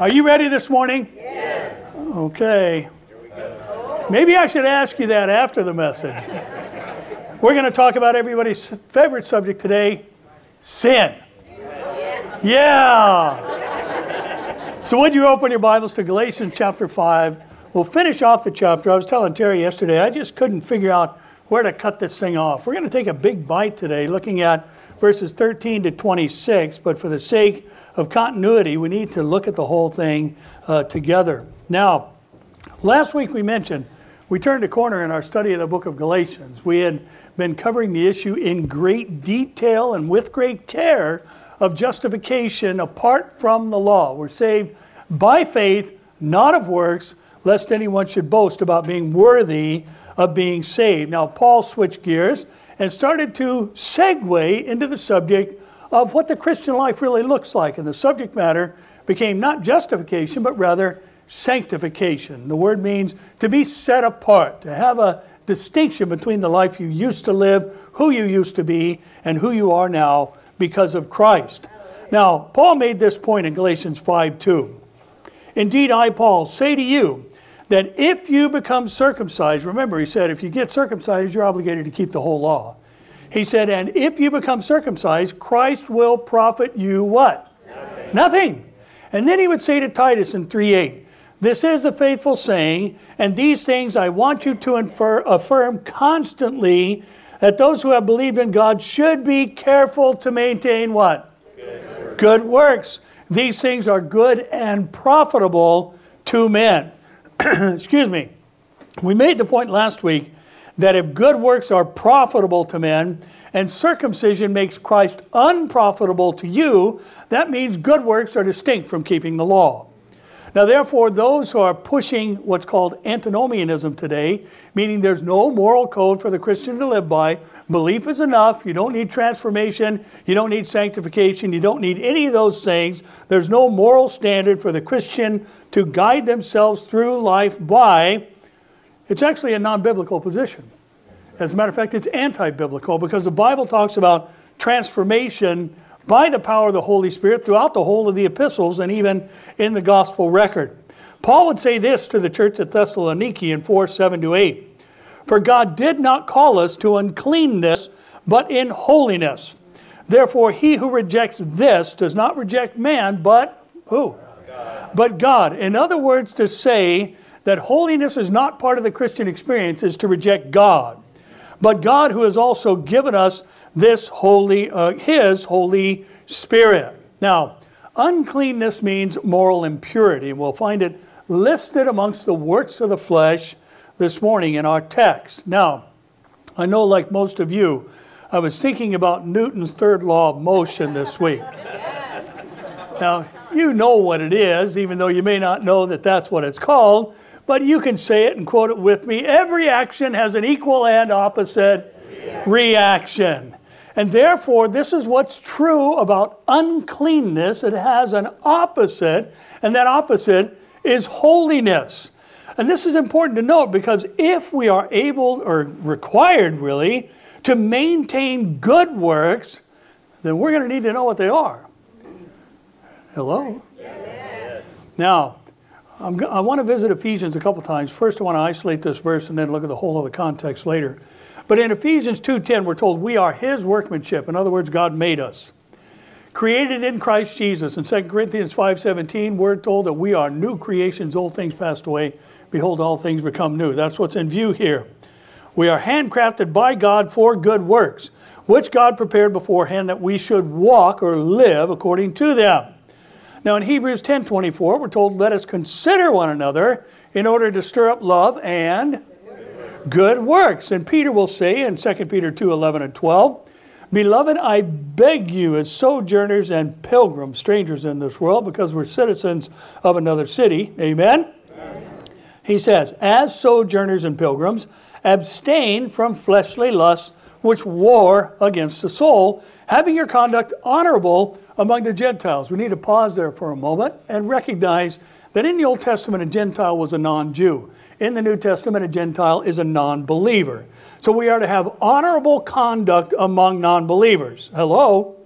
Are you ready this morning? Yes. Okay. Maybe I should ask you that after the message. We're going to talk about everybody's favorite subject today sin. Yeah. So, would you open your Bibles to Galatians chapter 5? We'll finish off the chapter. I was telling Terry yesterday, I just couldn't figure out where to cut this thing off. We're going to take a big bite today looking at verses 13 to 26, but for the sake of continuity, we need to look at the whole thing uh, together. Now, last week we mentioned we turned a corner in our study of the book of Galatians. We had been covering the issue in great detail and with great care of justification apart from the law. We're saved by faith, not of works, lest anyone should boast about being worthy of being saved. Now, Paul switched gears and started to segue into the subject of what the Christian life really looks like. And the subject matter became not justification, but rather sanctification. The word means to be set apart, to have a distinction between the life you used to live, who you used to be, and who you are now because of Christ. Now, Paul made this point in Galatians 5 2. Indeed, I, Paul, say to you that if you become circumcised, remember, he said, if you get circumcised, you're obligated to keep the whole law. He said, and if you become circumcised, Christ will profit you what? Nothing. Nothing. And then he would say to Titus in 3 8, this is a faithful saying, and these things I want you to infer, affirm constantly that those who have believed in God should be careful to maintain what? Good works. Good works. These things are good and profitable to men. Excuse me. We made the point last week that if good works are profitable to men and circumcision makes Christ unprofitable to you, that means good works are distinct from keeping the law. Now, therefore, those who are pushing what's called antinomianism today, meaning there's no moral code for the Christian to live by, belief is enough, you don't need transformation, you don't need sanctification, you don't need any of those things. There's no moral standard for the Christian to guide themselves through life by. It's actually a non biblical position. As a matter of fact, it's anti biblical because the Bible talks about transformation by the power of the Holy Spirit throughout the whole of the epistles and even in the gospel record. Paul would say this to the church at Thessaloniki in 4 7 to 8 For God did not call us to uncleanness, but in holiness. Therefore, he who rejects this does not reject man, but who? God. But God. In other words, to say that holiness is not part of the Christian experience is to reject God. But God, who has also given us this holy, uh, his Holy Spirit. Now, uncleanness means moral impurity. We'll find it listed amongst the works of the flesh this morning in our text. Now, I know, like most of you, I was thinking about Newton's third law of motion this week. Now, you know what it is, even though you may not know that that's what it's called, but you can say it and quote it with me. Every action has an equal and opposite reaction. reaction. And therefore, this is what's true about uncleanness. It has an opposite, and that opposite is holiness. And this is important to note because if we are able or required really to maintain good works, then we're going to need to know what they are. Hello? Yes. Now, I'm, i want to visit Ephesians a couple times. First, I want to isolate this verse and then look at the whole of the context later. But in Ephesians 2:10 we're told we are his workmanship. In other words, God made us. Created in Christ Jesus. In 2 Corinthians 5:17 we're told that we are new creations, old things passed away, behold all things become new. That's what's in view here. We are handcrafted by God for good works, which God prepared beforehand that we should walk or live according to them. Now in Hebrews 10:24 we're told let us consider one another in order to stir up love and good works. And Peter will say in 2 Peter 2 11 and 12, Beloved, I beg you, as sojourners and pilgrims, strangers in this world, because we're citizens of another city, amen? amen? He says, As sojourners and pilgrims, abstain from fleshly lusts which war against the soul, having your conduct honorable among the Gentiles. We need to pause there for a moment and recognize that in the Old Testament, a Gentile was a non Jew. In the New Testament, a Gentile is a non believer. So we are to have honorable conduct among non believers. Hello?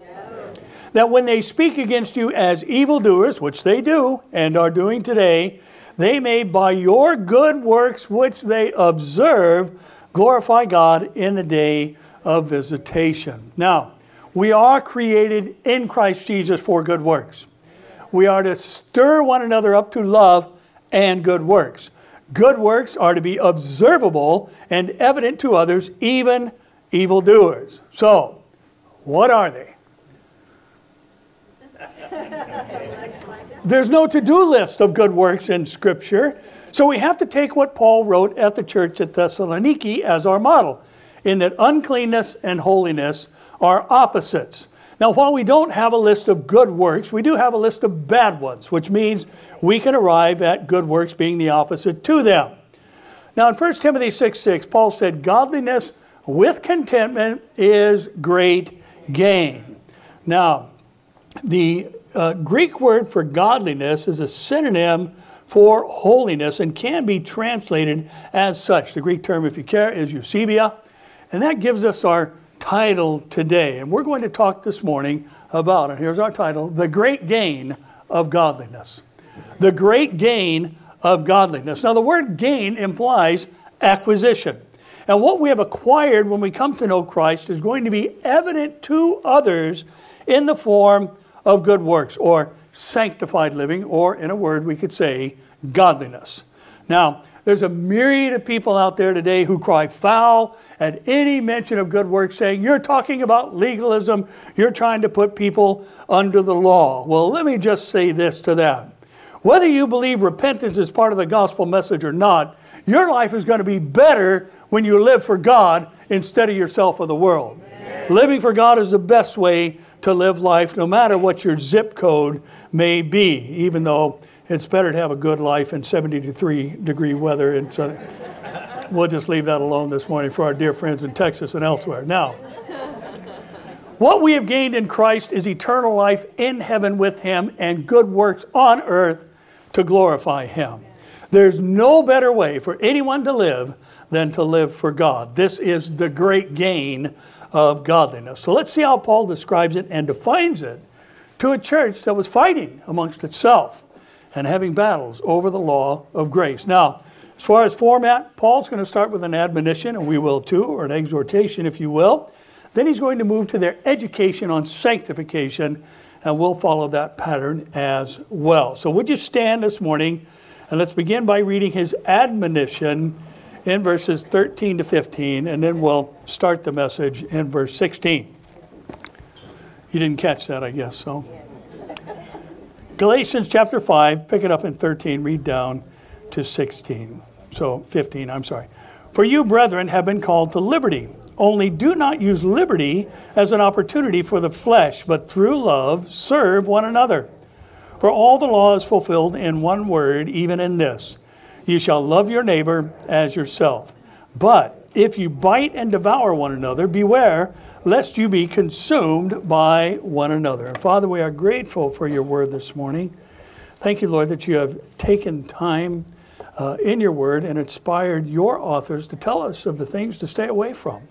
that when they speak against you as evildoers, which they do and are doing today, they may by your good works which they observe glorify God in the day of visitation. Now, we are created in Christ Jesus for good works. We are to stir one another up to love and good works. Good works are to be observable and evident to others, even evildoers. So, what are they? There's no to do list of good works in Scripture, so we have to take what Paul wrote at the church at Thessaloniki as our model, in that uncleanness and holiness are opposites. Now, while we don't have a list of good works, we do have a list of bad ones, which means we can arrive at good works being the opposite to them. Now, in 1 Timothy 6 6, Paul said, Godliness with contentment is great gain. Now, the uh, Greek word for godliness is a synonym for holiness and can be translated as such. The Greek term, if you care, is eusebeia, and that gives us our title today. And we're going to talk this morning about, and here's our title The Great Gain of Godliness. The Great Gain of Godliness. Now, the word gain implies acquisition. And what we have acquired when we come to know Christ is going to be evident to others in the form of good works or sanctified living, or in a word, we could say godliness. Now, there's a myriad of people out there today who cry foul at any mention of good works, saying, You're talking about legalism, you're trying to put people under the law. Well, let me just say this to that. Whether you believe repentance is part of the gospel message or not, your life is going to be better when you live for God instead of yourself or the world. Amen. Living for God is the best way to live life, no matter what your zip code may be, even though it's better to have a good life in 73 degree weather. And so we'll just leave that alone this morning for our dear friends in Texas and elsewhere. Now, what we have gained in Christ is eternal life in heaven with Him and good works on earth to glorify Him. There's no better way for anyone to live than to live for God. This is the great gain of godliness. So let's see how Paul describes it and defines it to a church that was fighting amongst itself and having battles over the law of grace. Now, as far as format, Paul's going to start with an admonition, and we will too, or an exhortation, if you will. Then he's going to move to their education on sanctification, and we'll follow that pattern as well. So, would you stand this morning, and let's begin by reading his admonition in verses 13 to 15, and then we'll start the message in verse 16. You didn't catch that, I guess, so. Galatians chapter 5, pick it up in 13, read down to 16. So 15, I'm sorry. For you, brethren, have been called to liberty. Only do not use liberty as an opportunity for the flesh, but through love serve one another. For all the law is fulfilled in one word, even in this you shall love your neighbor as yourself. But if you bite and devour one another, beware lest you be consumed by one another. And Father, we are grateful for your word this morning. Thank you, Lord, that you have taken time uh, in your word and inspired your authors to tell us of the things to stay away from.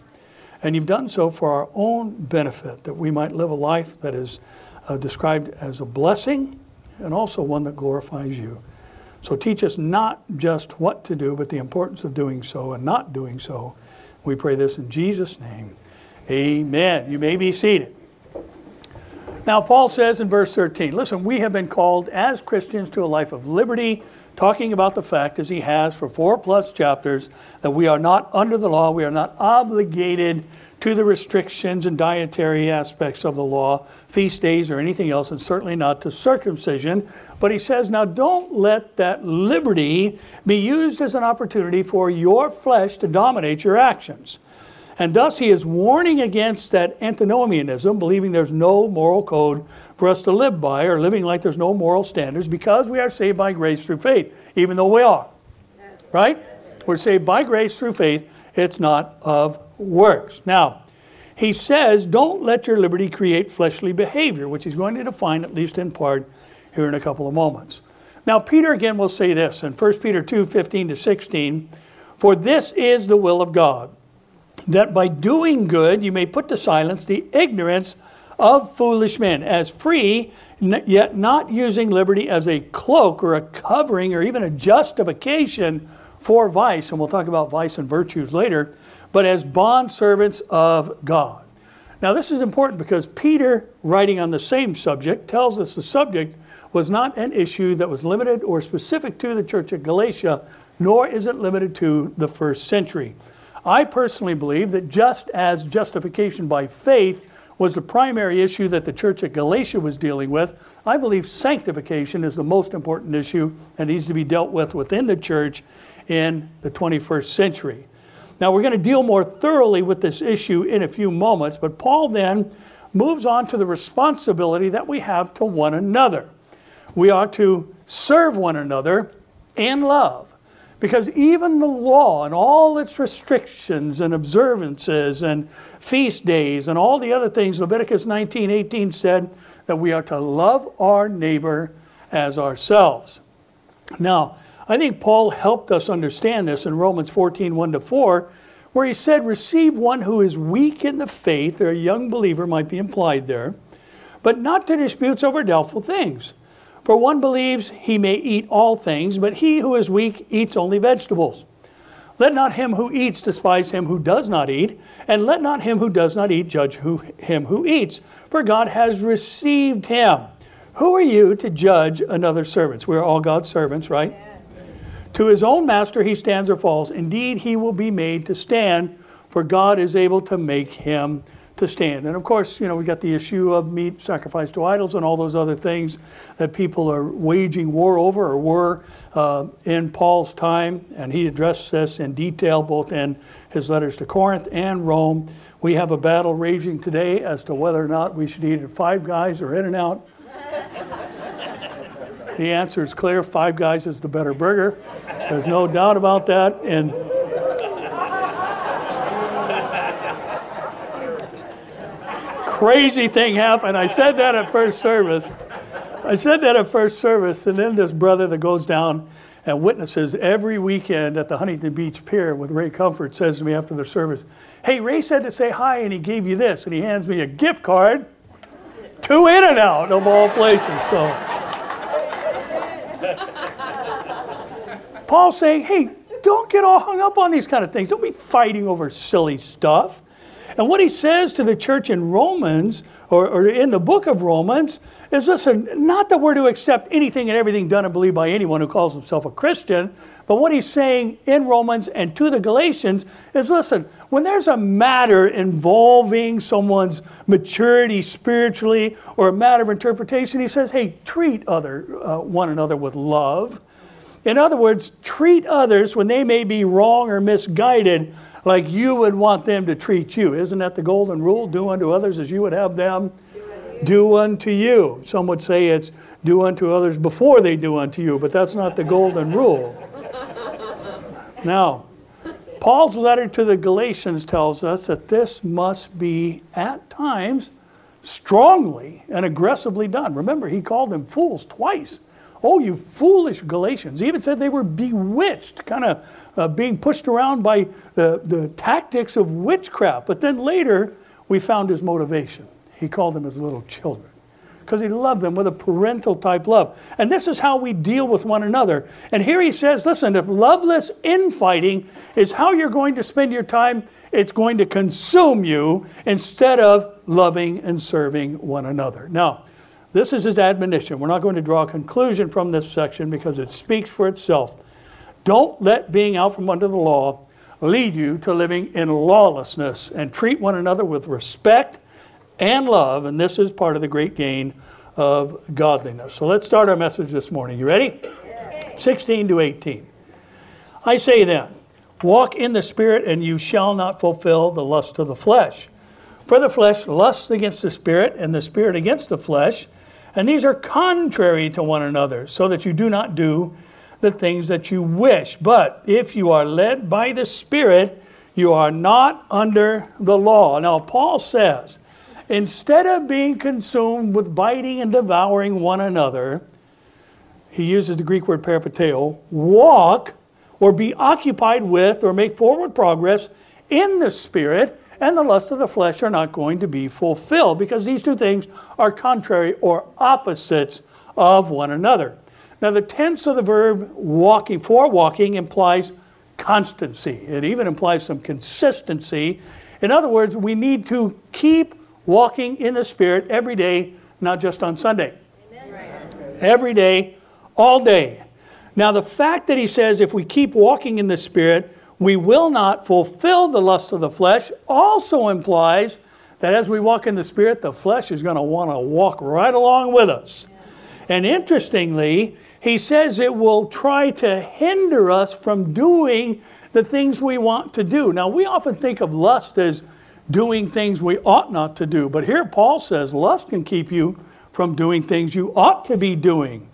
And you've done so for our own benefit, that we might live a life that is uh, described as a blessing and also one that glorifies you. So teach us not just what to do, but the importance of doing so and not doing so. We pray this in Jesus' name. Amen. You may be seated. Now, Paul says in verse 13, listen, we have been called as Christians to a life of liberty, talking about the fact, as he has for four plus chapters, that we are not under the law, we are not obligated to the restrictions and dietary aspects of the law, feast days or anything else, and certainly not to circumcision. But he says, now don't let that liberty be used as an opportunity for your flesh to dominate your actions. And thus he is warning against that antinomianism, believing there's no moral code for us to live by, or living like there's no moral standards, because we are saved by grace through faith, even though we are. Right? We're saved by grace through faith. It's not of works. Now, he says, don't let your liberty create fleshly behavior, which he's going to define at least in part here in a couple of moments. Now, Peter again will say this in 1 Peter 2 15 to 16 For this is the will of God, that by doing good you may put to silence the ignorance of foolish men, as free, yet not using liberty as a cloak or a covering or even a justification for vice. And we'll talk about vice and virtues later, but as bond servants of God. Now, this is important because Peter, writing on the same subject, tells us the subject was not an issue that was limited or specific to the church at Galatia, nor is it limited to the first century. I personally believe that just as justification by faith was the primary issue that the church at Galatia was dealing with, I believe sanctification is the most important issue and needs to be dealt with within the church in the 21st century. Now, we're going to deal more thoroughly with this issue in a few moments, but Paul then moves on to the responsibility that we have to one another. We are to serve one another in love. Because even the law and all its restrictions and observances and feast days and all the other things, Leviticus 19 18 said that we are to love our neighbor as ourselves. Now, I think Paul helped us understand this in Romans 14 1 to 4, where he said, Receive one who is weak in the faith, or a young believer might be implied there, but not to disputes over doubtful things. For one believes he may eat all things, but he who is weak eats only vegetables. Let not him who eats despise him who does not eat, and let not him who does not eat judge who, him who eats, for God has received him. Who are you to judge another servants? We are all God's servants, right? Yeah. To his own master he stands or falls. Indeed, he will be made to stand, for God is able to make him to stand. And of course, you know, we got the issue of meat sacrificed to idols and all those other things that people are waging war over or were uh, in Paul's time. And he addressed this in detail both in his letters to Corinth and Rome. We have a battle raging today as to whether or not we should eat at Five Guys or In-N-Out. the answer is clear Five Guys is the better burger. There's no doubt about that. And crazy thing happened. I said that at first service. I said that at first service, and then this brother that goes down and witnesses every weekend at the Huntington Beach Pier with Ray Comfort says to me after the service, Hey, Ray said to say hi, and he gave you this, and he hands me a gift card to In-N-Out of all places. So. Paul's saying, hey, don't get all hung up on these kind of things. Don't be fighting over silly stuff. And what he says to the church in Romans, or, or, in the book of Romans, is listen, not that we're to accept anything and everything done and believed by anyone who calls himself a Christian, but what he's saying in Romans and to the Galatians is listen, when there's a matter involving someone's maturity spiritually or a matter of interpretation, he says, hey, treat other, uh, one another with love. In other words, treat others when they may be wrong or misguided like you would want them to treat you. Isn't that the golden rule? Do unto others as you would have them do unto you. Some would say it's do unto others before they do unto you, but that's not the golden rule. Now, Paul's letter to the Galatians tells us that this must be at times strongly and aggressively done. Remember, he called them fools twice. Oh, you foolish Galatians. He even said they were bewitched, kind of uh, being pushed around by the, the tactics of witchcraft. But then later, we found his motivation. He called them his little children because he loved them with a parental type love. And this is how we deal with one another. And here he says, listen, if loveless infighting is how you're going to spend your time, it's going to consume you instead of loving and serving one another. Now, this is his admonition. We're not going to draw a conclusion from this section because it speaks for itself. Don't let being out from under the law lead you to living in lawlessness and treat one another with respect and love. And this is part of the great gain of godliness. So let's start our message this morning. You ready? 16 to 18. I say then, walk in the Spirit, and you shall not fulfill the lust of the flesh. For the flesh lusts against the Spirit, and the Spirit against the flesh and these are contrary to one another, so that you do not do the things that you wish. But if you are led by the Spirit, you are not under the law. Now, Paul says, instead of being consumed with biting and devouring one another, he uses the Greek word peripateo, walk or be occupied with or make forward progress in the Spirit and the lust of the flesh are not going to be fulfilled because these two things are contrary or opposites of one another. Now, the tense of the verb walking, for walking, implies constancy. It even implies some consistency. In other words, we need to keep walking in the Spirit every day, not just on Sunday. Amen. Every day, all day. Now, the fact that he says if we keep walking in the Spirit, we will not fulfill the lust of the flesh also implies that as we walk in the Spirit, the flesh is going to want to walk right along with us. And interestingly, he says it will try to hinder us from doing the things we want to do. Now, we often think of lust as doing things we ought not to do, but here Paul says lust can keep you from doing things you ought to be doing.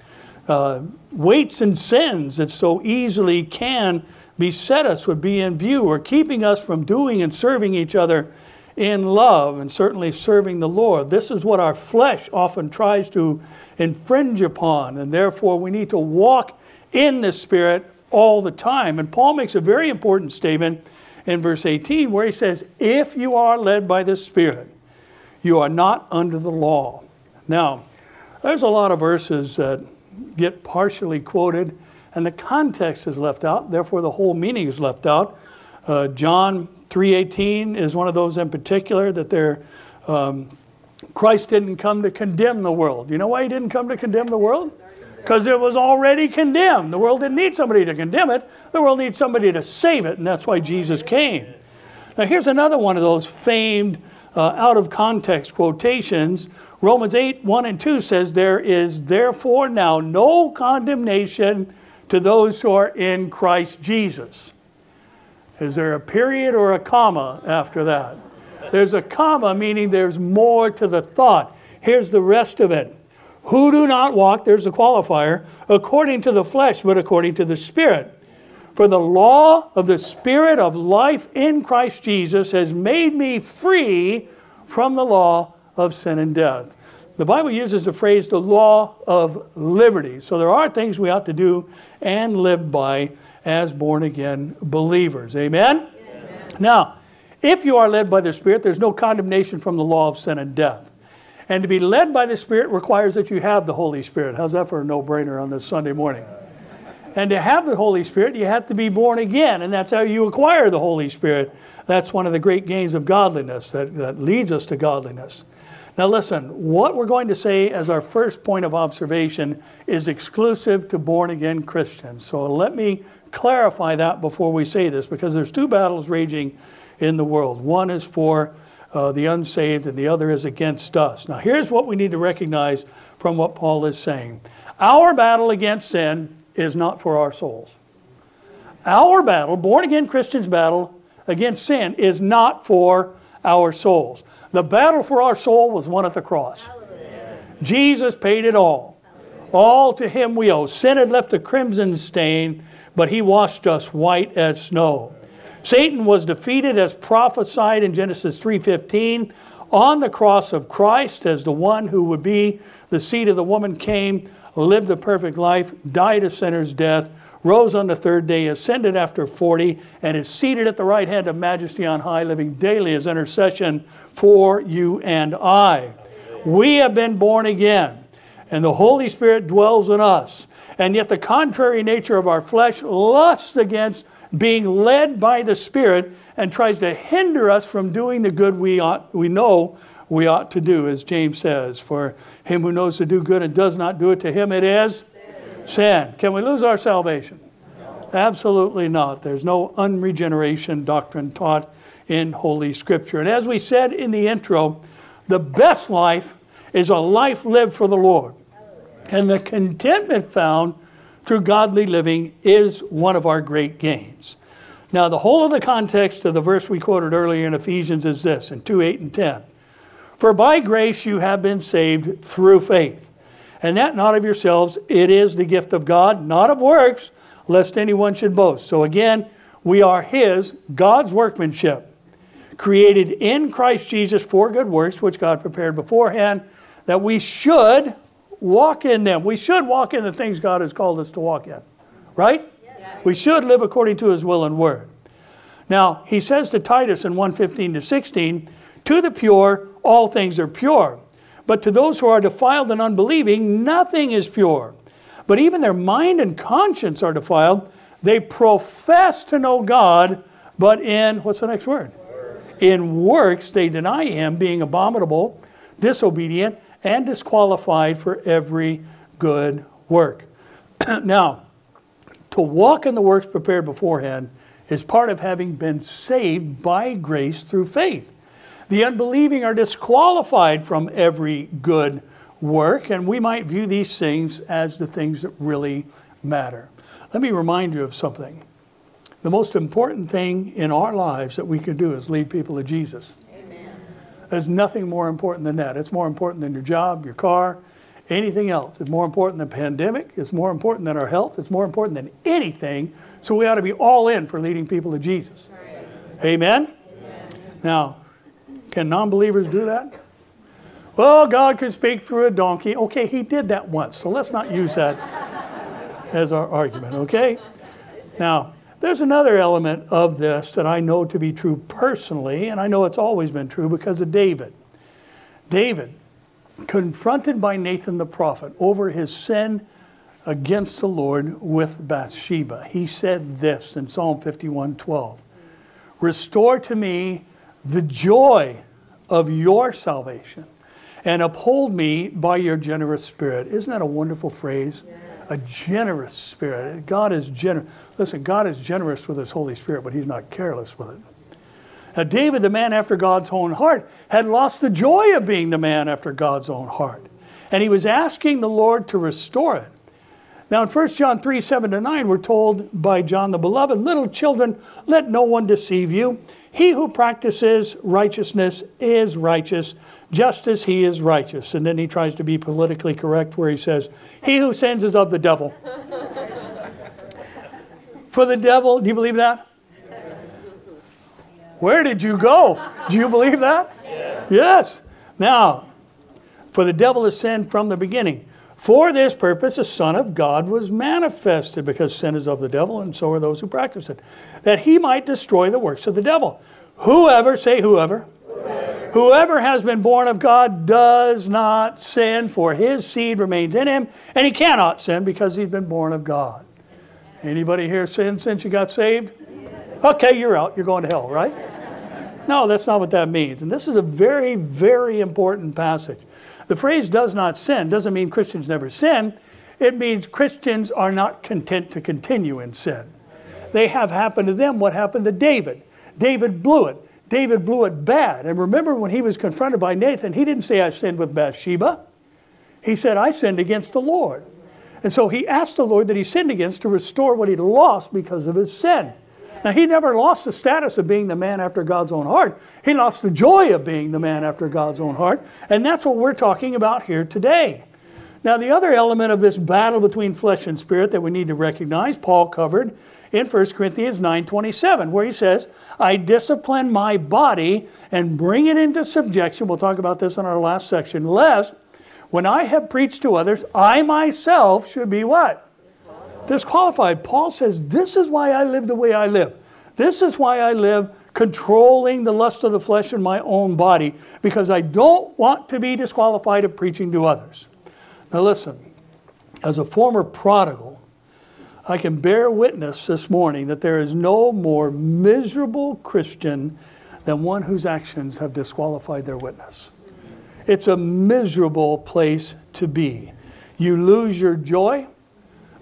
Uh, weights and sins that so easily can beset us would be in view, or keeping us from doing and serving each other in love and certainly serving the Lord. This is what our flesh often tries to infringe upon, and therefore we need to walk in the Spirit all the time. And Paul makes a very important statement in verse 18 where he says, If you are led by the Spirit, you are not under the law. Now, there's a lot of verses that get partially quoted and the context is left out, therefore the whole meaning is left out. Uh, John 3:18 is one of those in particular that there um, Christ didn't come to condemn the world. You know why he didn't come to condemn the world? Because it was already condemned. The world didn't need somebody to condemn it. The world needs somebody to save it, and that's why Jesus came. Now here's another one of those famed uh, out of context quotations. Romans 8, 1 and 2 says, There is therefore now no condemnation to those who are in Christ Jesus. Is there a period or a comma after that? There's a comma, meaning there's more to the thought. Here's the rest of it. Who do not walk, there's a qualifier, according to the flesh, but according to the Spirit. For the law of the Spirit of life in Christ Jesus has made me free from the law of sin and death. The Bible uses the phrase the law of liberty. So there are things we ought to do and live by as born again believers. Amen? Amen? Now, if you are led by the Spirit, there's no condemnation from the law of sin and death. And to be led by the Spirit requires that you have the Holy Spirit. How's that for a no brainer on this Sunday morning? And to have the Holy Spirit, you have to be born again, and that's how you acquire the Holy Spirit. That's one of the great gains of godliness that, that leads us to godliness. Now, listen, what we're going to say as our first point of observation is exclusive to born again Christians. So let me clarify that before we say this because there's two battles raging in the world. One is for uh, the unsaved, and the other is against us. Now, here's what we need to recognize from what Paul is saying our battle against sin is not for our souls. Our battle, born again Christians' battle against sin, is not for our souls. The battle for our soul was won at the cross. Jesus paid it all. All to him we owe. Sin had left a crimson stain, but he washed us white as snow. Satan was defeated as prophesied in Genesis 3:15 on the cross of Christ as the one who would be the seed of the woman came, lived a perfect life, died a sinner's death, rose on the third day, ascended after 40, and is seated at the right hand of majesty on high, living daily as intercession for you and I. We have been born again, and the Holy Spirit dwells in us. And yet, the contrary nature of our flesh lusts against being led by the Spirit and tries to hinder us from doing the good we, ought, we know we ought to do, as James says. For him who knows to do good and does not do it, to him it is sin. Can we lose our salvation? Absolutely not. There's no unregeneration doctrine taught in Holy Scripture. And as we said in the intro, the best life is a life lived for the Lord. And the contentment found through godly living is one of our great gains. Now, the whole of the context of the verse we quoted earlier in Ephesians is this in 2 8 and 10. For by grace you have been saved through faith and that not of yourselves. It is the gift of God, not of works, lest anyone should boast. So again, we are His, God's workmanship, created in Christ Jesus for good works, which God prepared beforehand, that we should walk in them. We should walk in the things God has called us to walk in, right? We should live according to His will and word. Now, he says to Titus in 1:15 to 16, to the pure, all things are pure. But to those who are defiled and unbelieving, nothing is pure. But even their mind and conscience are defiled. They profess to know God, but in, what's the next word? In works, they deny Him, being abominable, disobedient, and disqualified for every good work. now, to walk in the works prepared beforehand is part of having been saved by grace through faith. The unbelieving are disqualified from every good work, and we might view these things as the things that really matter. Let me remind you of something. The most important thing in our lives that we can do is lead people to Jesus. Amen. There's nothing more important than that. It's more important than your job, your car, anything else. It's more important than pandemic. It's more important than our health. It's more important than anything. So we ought to be all in for leading people to Jesus. Amen? Amen? Now, can non believers do that? Well, God could speak through a donkey. Okay, he did that once, so let's not use that as our argument, okay? Now, there's another element of this that I know to be true personally, and I know it's always been true because of David. David, confronted by Nathan the prophet over his sin against the Lord with Bathsheba, he said this in Psalm 51 12 Restore to me the joy of your salvation and uphold me by your generous spirit. Isn't that a wonderful phrase? Yeah. A generous spirit. God is generous. Listen, God is generous with his Holy Spirit, but he's not careless with it. Now, David, the man after God's own heart, had lost the joy of being the man after God's own heart. And he was asking the Lord to restore it. Now, in 1 John 3 7 to 9, we're told by John the Beloved, Little children, let no one deceive you. He who practices righteousness is righteous, just as he is righteous. And then he tries to be politically correct where he says, He who sins is of the devil. For the devil, do you believe that? Where did you go? Do you believe that? Yes. yes. Now, for the devil has sinned from the beginning. For this purpose, the Son of God was manifested, because sin is of the devil, and so are those who practice it, that he might destroy the works of the devil. Whoever, say whoever, whoever, whoever has been born of God does not sin, for his seed remains in him, and he cannot sin because he's been born of God. Anybody here sin since you got saved? Okay, you're out. You're going to hell, right? No, that's not what that means. And this is a very, very important passage. The phrase does not sin doesn't mean Christians never sin. It means Christians are not content to continue in sin. They have happened to them what happened to David. David blew it. David blew it bad. And remember when he was confronted by Nathan, he didn't say, I sinned with Bathsheba. He said, I sinned against the Lord. And so he asked the Lord that he sinned against to restore what he'd lost because of his sin. Now, he never lost the status of being the man after God's own heart. He lost the joy of being the man after God's own heart. And that's what we're talking about here today. Now, the other element of this battle between flesh and spirit that we need to recognize, Paul covered in 1 Corinthians 9:27, where he says, "I discipline my body and bring it into subjection." We'll talk about this in our last section. Lest when I have preached to others, I myself should be what? Disqualified. Paul says, This is why I live the way I live. This is why I live controlling the lust of the flesh in my own body, because I don't want to be disqualified of preaching to others. Now, listen, as a former prodigal, I can bear witness this morning that there is no more miserable Christian than one whose actions have disqualified their witness. It's a miserable place to be. You lose your joy,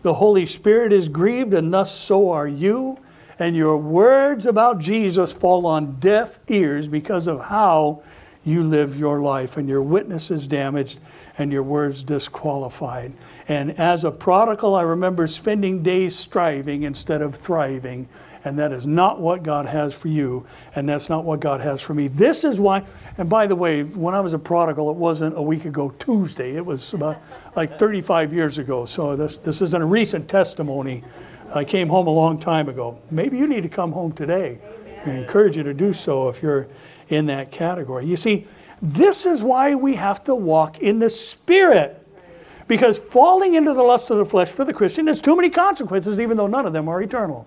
the Holy Spirit is grieved, and thus so are you. And your words about Jesus fall on deaf ears because of how you live your life, and your witness is damaged, and your words disqualified. And as a prodigal, I remember spending days striving instead of thriving and that is not what God has for you, and that's not what God has for me. This is why, and by the way, when I was a prodigal, it wasn't a week ago Tuesday, it was about like 35 years ago. So this, this isn't a recent testimony. I came home a long time ago. Maybe you need to come home today. I encourage you to do so if you're in that category. You see, this is why we have to walk in the Spirit. Because falling into the lust of the flesh for the Christian has too many consequences, even though none of them are eternal.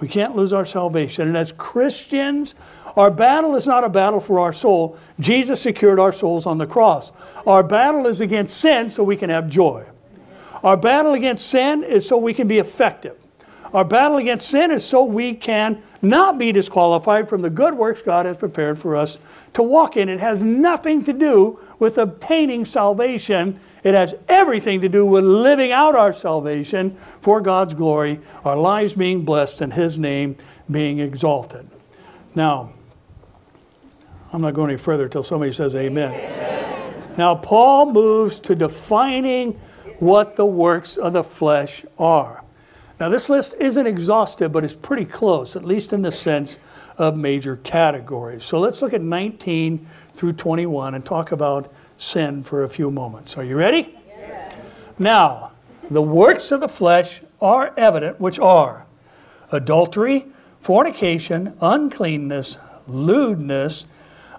We can't lose our salvation. And as Christians, our battle is not a battle for our soul. Jesus secured our souls on the cross. Our battle is against sin so we can have joy. Our battle against sin is so we can be effective. Our battle against sin is so we can not be disqualified from the good works God has prepared for us to walk in. It has nothing to do with obtaining salvation. It has everything to do with living out our salvation for God's glory, our lives being blessed, and His name being exalted. Now, I'm not going any further until somebody says amen. amen. Now, Paul moves to defining what the works of the flesh are. Now, this list isn't exhaustive, but it's pretty close, at least in the sense of major categories. So let's look at 19 through 21 and talk about sin for a few moments. Are you ready? Yes. Now, the works of the flesh are evident, which are adultery, fornication, uncleanness, lewdness,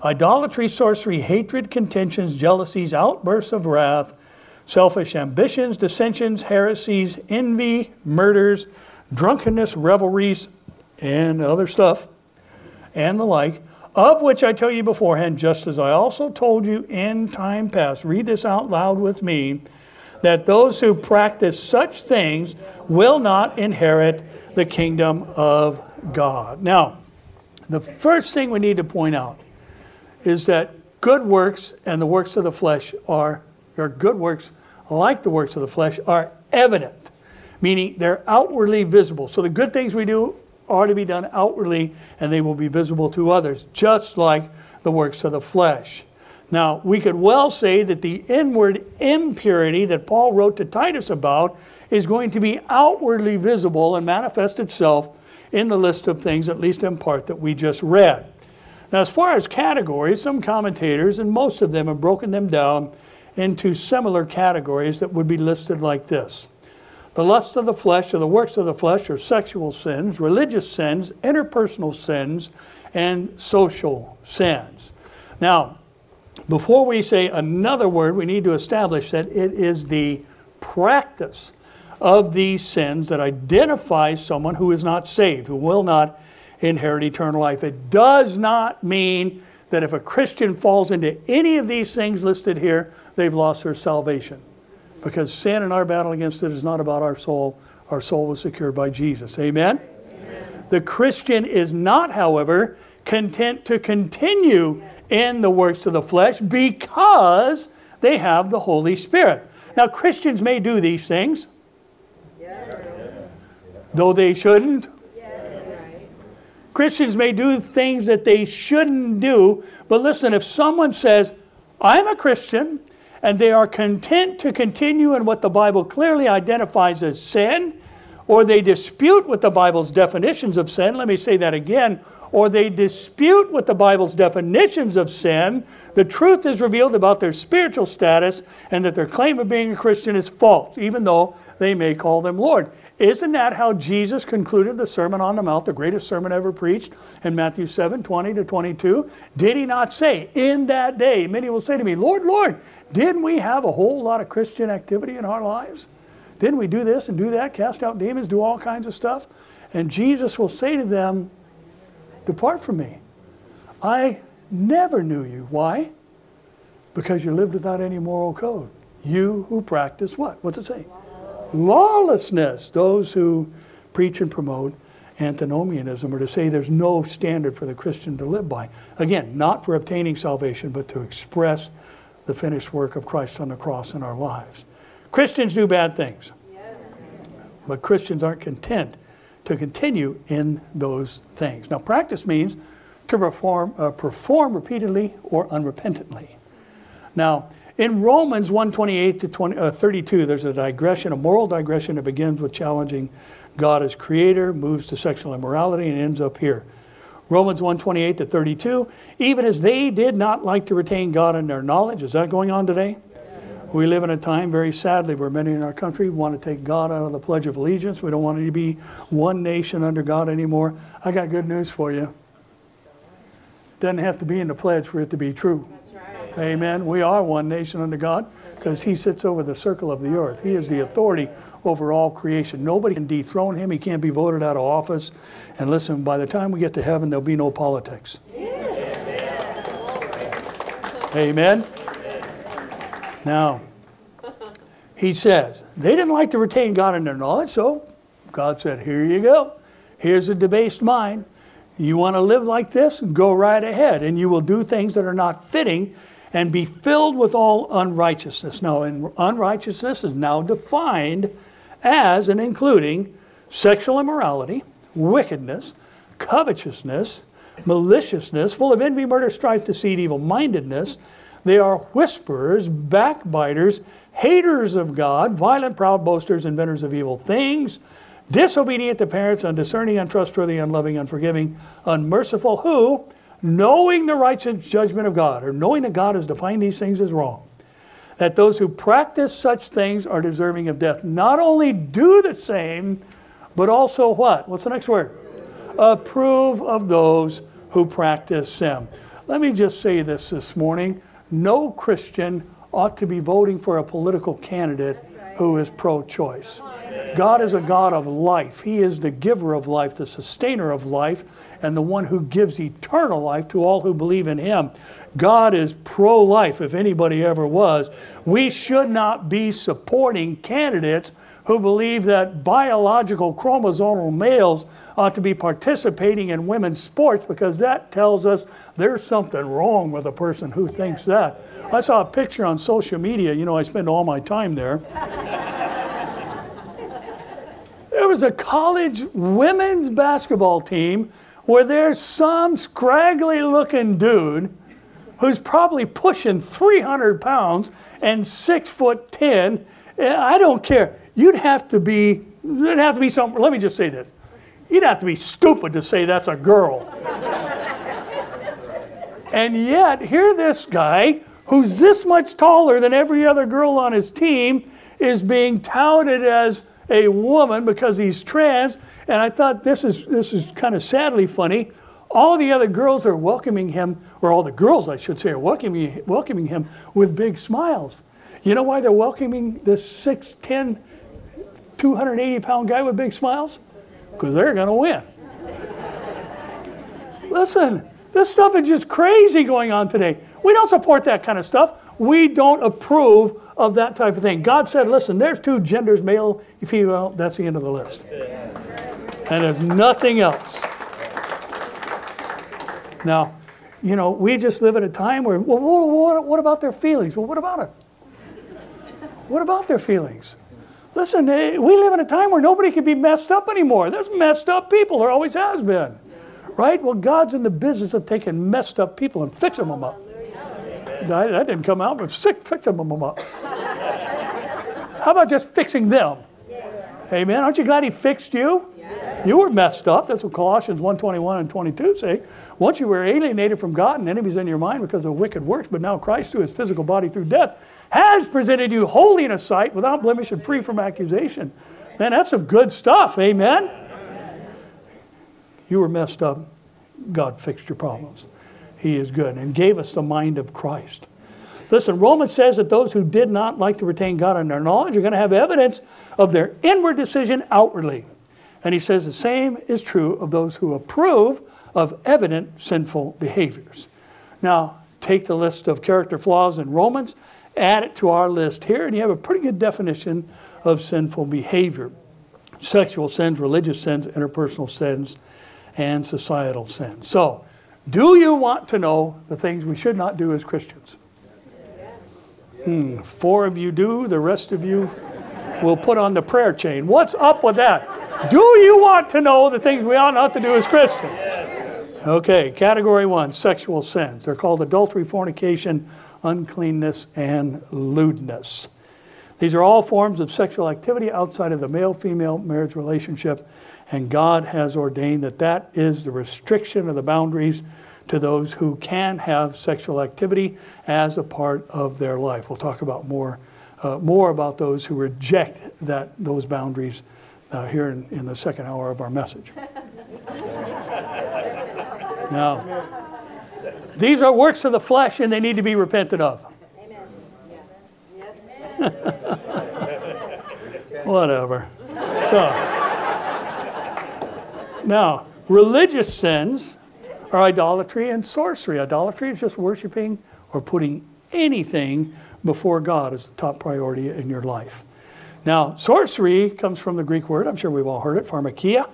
idolatry, sorcery, hatred, contentions, jealousies, outbursts of wrath selfish ambitions, dissensions, heresies, envy, murders, drunkenness, revelries, and other stuff, and the like, of which I tell you beforehand, just as I also told you in time past. Read this out loud with me that those who practice such things will not inherit the kingdom of God. Now, the first thing we need to point out is that good works and the works of the flesh are, are good works like the works of the flesh, are evident, meaning they're outwardly visible. So the good things we do are to be done outwardly, and they will be visible to others, just like the works of the flesh. Now, we could well say that the inward impurity that Paul wrote to Titus about is going to be outwardly visible and manifest itself in the list of things, at least in part, that we just read. Now, as far as categories, some commentators, and most of them have broken them down into similar categories that would be listed like this the lusts of the flesh, or the works of the flesh, are sexual sins, religious sins, interpersonal sins, and social sins. Now, before we say another word, we need to establish that it is the practice of these sins that identifies someone who is not saved, who will not inherit eternal life. It does not mean that if a Christian falls into any of these things listed here, they've lost their salvation. Because sin and our battle against it is not about our soul. Our soul was secured by Jesus. Amen? Amen. The Christian is not, however, content to continue in the works of the flesh because they have the Holy Spirit. Now, Christians may do these things, yes. though they shouldn't. Christians may do things that they shouldn't do, but listen, if someone says, I'm a Christian, and they are content to continue in what the Bible clearly identifies as sin, or they dispute with the Bible's definitions of sin, let me say that again, or they dispute with the Bible's definitions of sin, the truth is revealed about their spiritual status and that their claim of being a Christian is false, even though they may call them Lord. Isn't that how Jesus concluded the Sermon on the Mount, the greatest sermon ever preached in Matthew 7 20 to 22? Did he not say, In that day, many will say to me, Lord, Lord, didn't we have a whole lot of Christian activity in our lives? Didn't we do this and do that, cast out demons, do all kinds of stuff? And Jesus will say to them, Depart from me. I never knew you. Why? Because you lived without any moral code. You who practice what? What's it say? Lawlessness. Those who preach and promote antinomianism are to say there's no standard for the Christian to live by. Again, not for obtaining salvation, but to express the finished work of Christ on the cross in our lives. Christians do bad things, but Christians aren't content to continue in those things. Now, practice means to perform, uh, perform repeatedly or unrepentantly. Now, in Romans 128 to 20, uh, 32, there's a digression, a moral digression that begins with challenging God as creator, moves to sexual immorality, and ends up here. Romans 128 to 32, even as they did not like to retain God in their knowledge. Is that going on today? We live in a time, very sadly, where many in our country want to take God out of the Pledge of Allegiance. We don't want to be one nation under God anymore. I got good news for you. Doesn't have to be in the pledge for it to be true. Amen. We are one nation under God because He sits over the circle of the earth. He is the authority over all creation. Nobody can dethrone him. He can't be voted out of office. And listen, by the time we get to heaven, there'll be no politics. Amen. Now, he says, they didn't like to retain God in their knowledge, so God said, Here you go. Here's a debased mind. You want to live like this? Go right ahead, and you will do things that are not fitting and be filled with all unrighteousness. Now, unrighteousness is now defined as and including sexual immorality, wickedness, covetousness, maliciousness, full of envy, murder, strife, deceit, evil mindedness. They are whisperers, backbiters, haters of God, violent, proud boasters, inventors of evil things, disobedient to parents, undiscerning, untrustworthy, unloving, unforgiving, unmerciful, who, knowing the righteous judgment of God, or knowing that God has defined these things as wrong, that those who practice such things are deserving of death, not only do the same, but also what? What's the next word? Approve of those who practice them. Let me just say this this morning. No Christian ought to be voting for a political candidate who is pro choice. God is a God of life. He is the giver of life, the sustainer of life, and the one who gives eternal life to all who believe in Him. God is pro life, if anybody ever was. We should not be supporting candidates who believe that biological chromosomal males ought to be participating in women's sports because that tells us there's something wrong with a person who thinks that. I saw a picture on social media, you know, I spend all my time there. there was a college women's basketball team where there's some scraggly looking dude who's probably pushing 300 pounds and six foot 10. Eh, I don't care. You'd have to be, there'd have to be some, let me just say this. You'd have to be stupid to say that's a girl. and yet, here this guy who's this much taller than every other girl on his team is being touted as a woman because he's trans. And I thought this is, this is kind of sadly funny. All the other girls are welcoming him, or all the girls, I should say, are welcoming, welcoming him with big smiles. You know why they're welcoming this 6'10, 280 pound guy with big smiles? Because they're going to win. Listen, this stuff is just crazy going on today. We don't support that kind of stuff. We don't approve of that type of thing. God said, listen, there's two genders, male, female, that's the end of the list. And there's nothing else. Now, you know, we just live at a time where, well, what, what about their feelings? Well, what about it? What about their feelings? Listen, eh, we live in a time where nobody can be messed up anymore. There's messed up people. There always has been. Right? Well, God's in the business of taking messed up people and fixing them up. That, that didn't come out, but sick fixing them up. How about just fixing them? Amen. Aren't you glad he fixed you? You were messed up. That's what Colossians 1:21 and 22 say. Once you were alienated from God and enemies in your mind because of wicked works, but now Christ through his physical body through death has presented you holy in his sight, without blemish and free from accusation. Man, that's some good stuff. Amen. You were messed up. God fixed your problems. He is good and gave us the mind of Christ. Listen, Romans says that those who did not like to retain God in their knowledge are going to have evidence of their inward decision outwardly. And he says the same is true of those who approve of evident sinful behaviors. Now, take the list of character flaws in Romans, add it to our list here, and you have a pretty good definition of sinful behavior sexual sins, religious sins, interpersonal sins, and societal sins. So, do you want to know the things we should not do as Christians? Hmm, four of you do, the rest of you will put on the prayer chain. What's up with that? Do you want to know the things we ought not to do as Christians? Okay, category one sexual sins. They're called adultery, fornication, uncleanness, and lewdness. These are all forms of sexual activity outside of the male female marriage relationship, and God has ordained that that is the restriction of the boundaries to those who can have sexual activity as a part of their life. We'll talk about more, uh, more about those who reject that, those boundaries uh, here in, in the second hour of our message. now, these are works of the flesh and they need to be repented of. Amen. Whatever. So, now, religious sins are idolatry and sorcery. Idolatry is just worshiping or putting anything before God as the top priority in your life. Now, sorcery comes from the Greek word, I'm sure we've all heard it, pharmakia.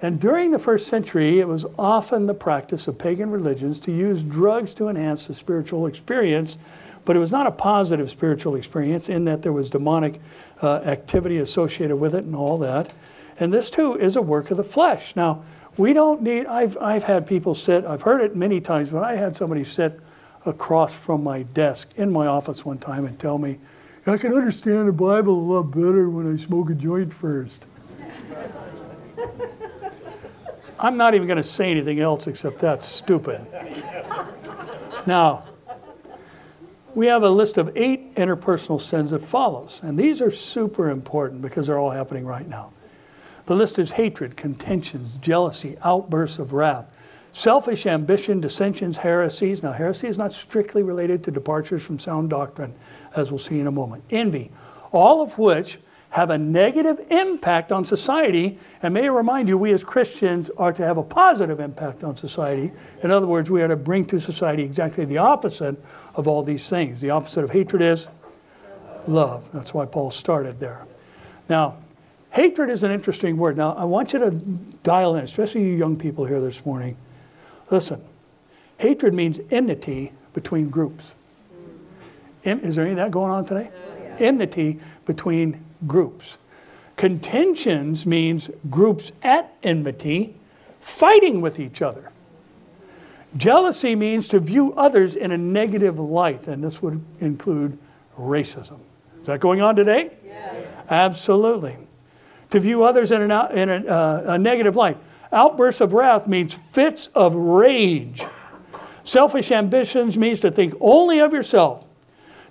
And during the first century, it was often the practice of pagan religions to use drugs to enhance the spiritual experience, but it was not a positive spiritual experience in that there was demonic uh, activity associated with it and all that. And this too is a work of the flesh. Now, we don't need, I've, I've had people sit, I've heard it many times, but I had somebody sit across from my desk in my office one time and tell me, I can understand the Bible a lot better when I smoke a joint first. I'm not even going to say anything else except that's stupid. Now, we have a list of eight interpersonal sins that follows, and these are super important because they're all happening right now. The list is hatred, contentions, jealousy, outbursts of wrath, selfish ambition, dissensions, heresies. Now, heresy is not strictly related to departures from sound doctrine, as we'll see in a moment. Envy, all of which have a negative impact on society. And may I remind you, we as Christians are to have a positive impact on society. In other words, we are to bring to society exactly the opposite of all these things. The opposite of hatred is love. That's why Paul started there. Now, hatred is an interesting word. Now, I want you to dial in, especially you young people here this morning. Listen, hatred means enmity between groups. Is there any of that going on today? Enmity between groups. Contentions means groups at enmity fighting with each other. Jealousy means to view others in a negative light, and this would include racism. Is that going on today? Yes. Absolutely. To view others in, an, in a, uh, a negative light. Outbursts of wrath means fits of rage. Selfish ambitions means to think only of yourself.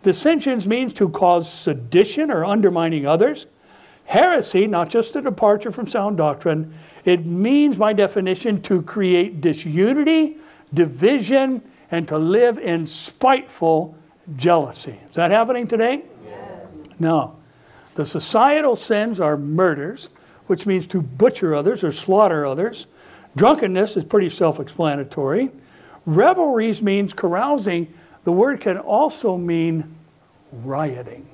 Dissensions means to cause sedition or undermining others. Heresy, not just a departure from sound doctrine, it means by definition to create disunity, division, and to live in spiteful jealousy. Is that happening today? Yes. No. The societal sins are murders, which means to butcher others or slaughter others. Drunkenness is pretty self explanatory. Revelries means carousing the word can also mean rioting.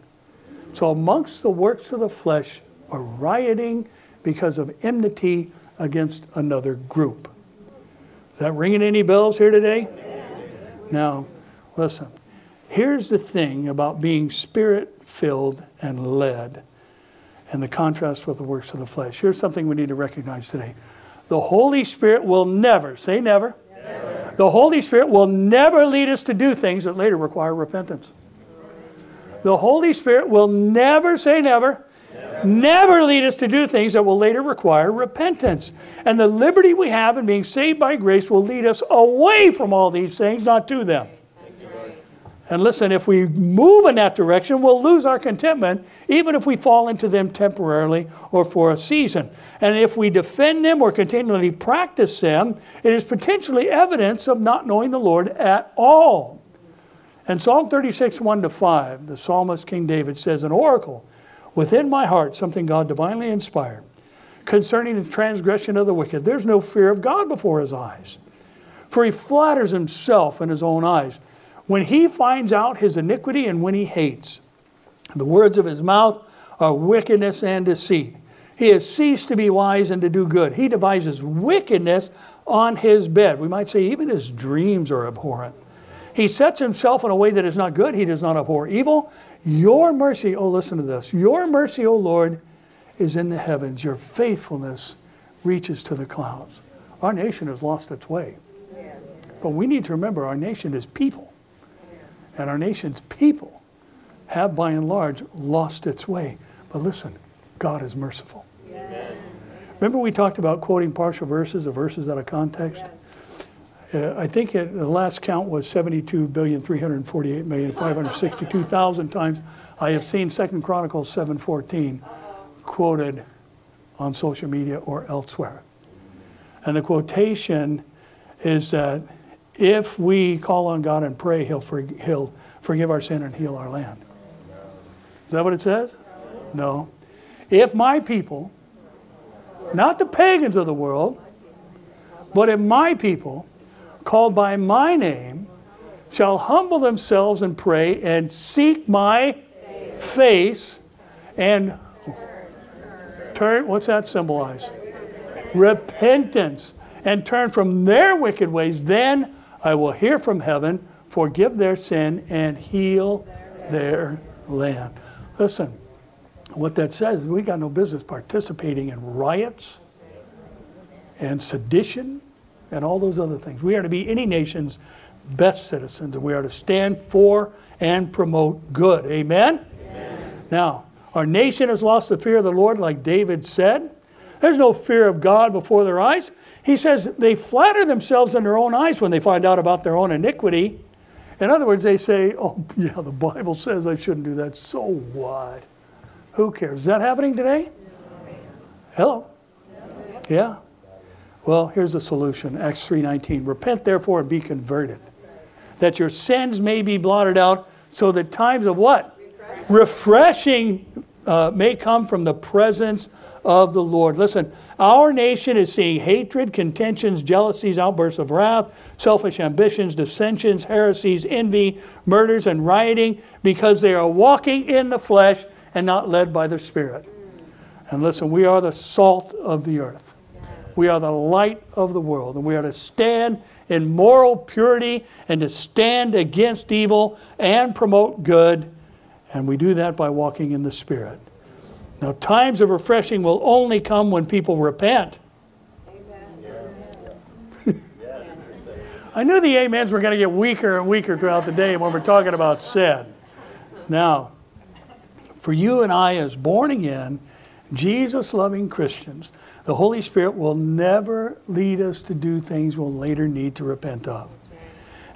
So, amongst the works of the flesh are rioting because of enmity against another group. Is that ringing any bells here today? Now, listen. Here's the thing about being spirit filled and led and the contrast with the works of the flesh. Here's something we need to recognize today. The Holy Spirit will never, say never, the Holy Spirit will never lead us to do things that later require repentance. The Holy Spirit will never say never, never, never lead us to do things that will later require repentance. And the liberty we have in being saved by grace will lead us away from all these things, not to them. And listen, if we move in that direction, we'll lose our contentment, even if we fall into them temporarily or for a season. And if we defend them or continually practice them, it is potentially evidence of not knowing the Lord at all. And Psalm 36, 1 to 5, the psalmist King David says, An oracle within my heart, something God divinely inspired, concerning the transgression of the wicked. There's no fear of God before his eyes. For he flatters himself in his own eyes when he finds out his iniquity and when he hates. The words of his mouth are wickedness and deceit. He has ceased to be wise and to do good. He devises wickedness on his bed. We might say even his dreams are abhorrent. He sets himself in a way that is not good. He does not abhor evil. Your mercy, oh, listen to this. Your mercy, O oh Lord, is in the heavens. Your faithfulness reaches to the clouds. Our nation has lost its way. But we need to remember our nation is people. And our nation's people have, by and large, lost its way. But listen, God is merciful. Yes. Remember, we talked about quoting partial verses or verses out of context? Yes. Uh, I think it, the last count was 72,348,562,000 times. I have seen Second Chronicles 7:14 quoted on social media or elsewhere. And the quotation is that if we call on God and pray, He'll, for, he'll forgive our sin and heal our land. Is that what it says? No. If my people, not the pagans of the world, but if my people, called by my name, shall humble themselves and pray and seek my face and turn, what's that symbolize? Repentance. And turn from their wicked ways, then I will hear from heaven, forgive their sin, and heal their land. Listen, what that says is we got no business participating in riots and sedition and all those other things. We are to be any nation's best citizens, and we are to stand for and promote good. Amen? Amen? Now, our nation has lost the fear of the Lord, like David said. There's no fear of God before their eyes. He says they flatter themselves in their own eyes when they find out about their own iniquity. In other words, they say, Oh, yeah, the Bible says I shouldn't do that. So what? Who cares? Is that happening today? Hello? Yeah. Well, here's the solution. Acts 3:19. Repent therefore and be converted, that your sins may be blotted out, so that times of what? Refreshing uh, may come from the presence of the Lord. Listen, our nation is seeing hatred, contentions, jealousies, outbursts of wrath, selfish ambitions, dissensions, heresies, envy, murders, and rioting because they are walking in the flesh and not led by the Spirit. And listen, we are the salt of the earth. We are the light of the world, and we are to stand in moral purity and to stand against evil and promote good. And we do that by walking in the Spirit. Now, times of refreshing will only come when people repent. I knew the amens were going to get weaker and weaker throughout the day when we're talking about sin. Now, for you and I, as born again, Jesus loving Christians, the Holy Spirit will never lead us to do things we'll later need to repent of.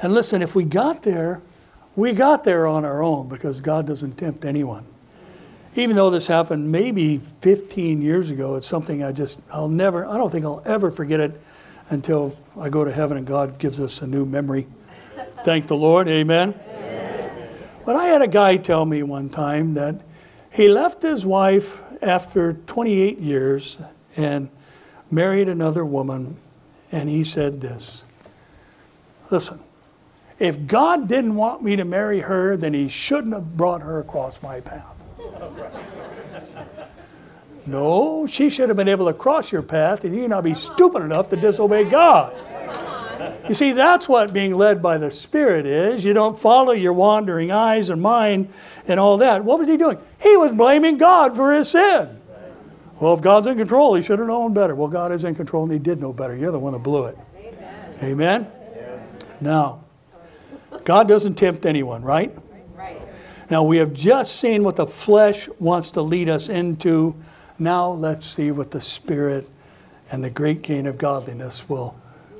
And listen, if we got there, we got there on our own because God doesn't tempt anyone. Even though this happened maybe 15 years ago, it's something I just, I'll never, I don't think I'll ever forget it until I go to heaven and God gives us a new memory. Thank the Lord, amen. amen. But I had a guy tell me one time that he left his wife after 28 years and married another woman, and he said this Listen, if God didn't want me to marry her, then he shouldn't have brought her across my path. no, she should have been able to cross your path, and you not be stupid enough to disobey God. You see, that's what being led by the Spirit is. You don't follow your wandering eyes and mind and all that. What was he doing? He was blaming God for his sin. Well, if God's in control, he should have known better. Well, God is in control and he did know better. You're the one that blew it. Amen? Amen? Now, God doesn't tempt anyone, right? Now, we have just seen what the flesh wants to lead us into. Now, let's see what the Spirit and the great gain of godliness will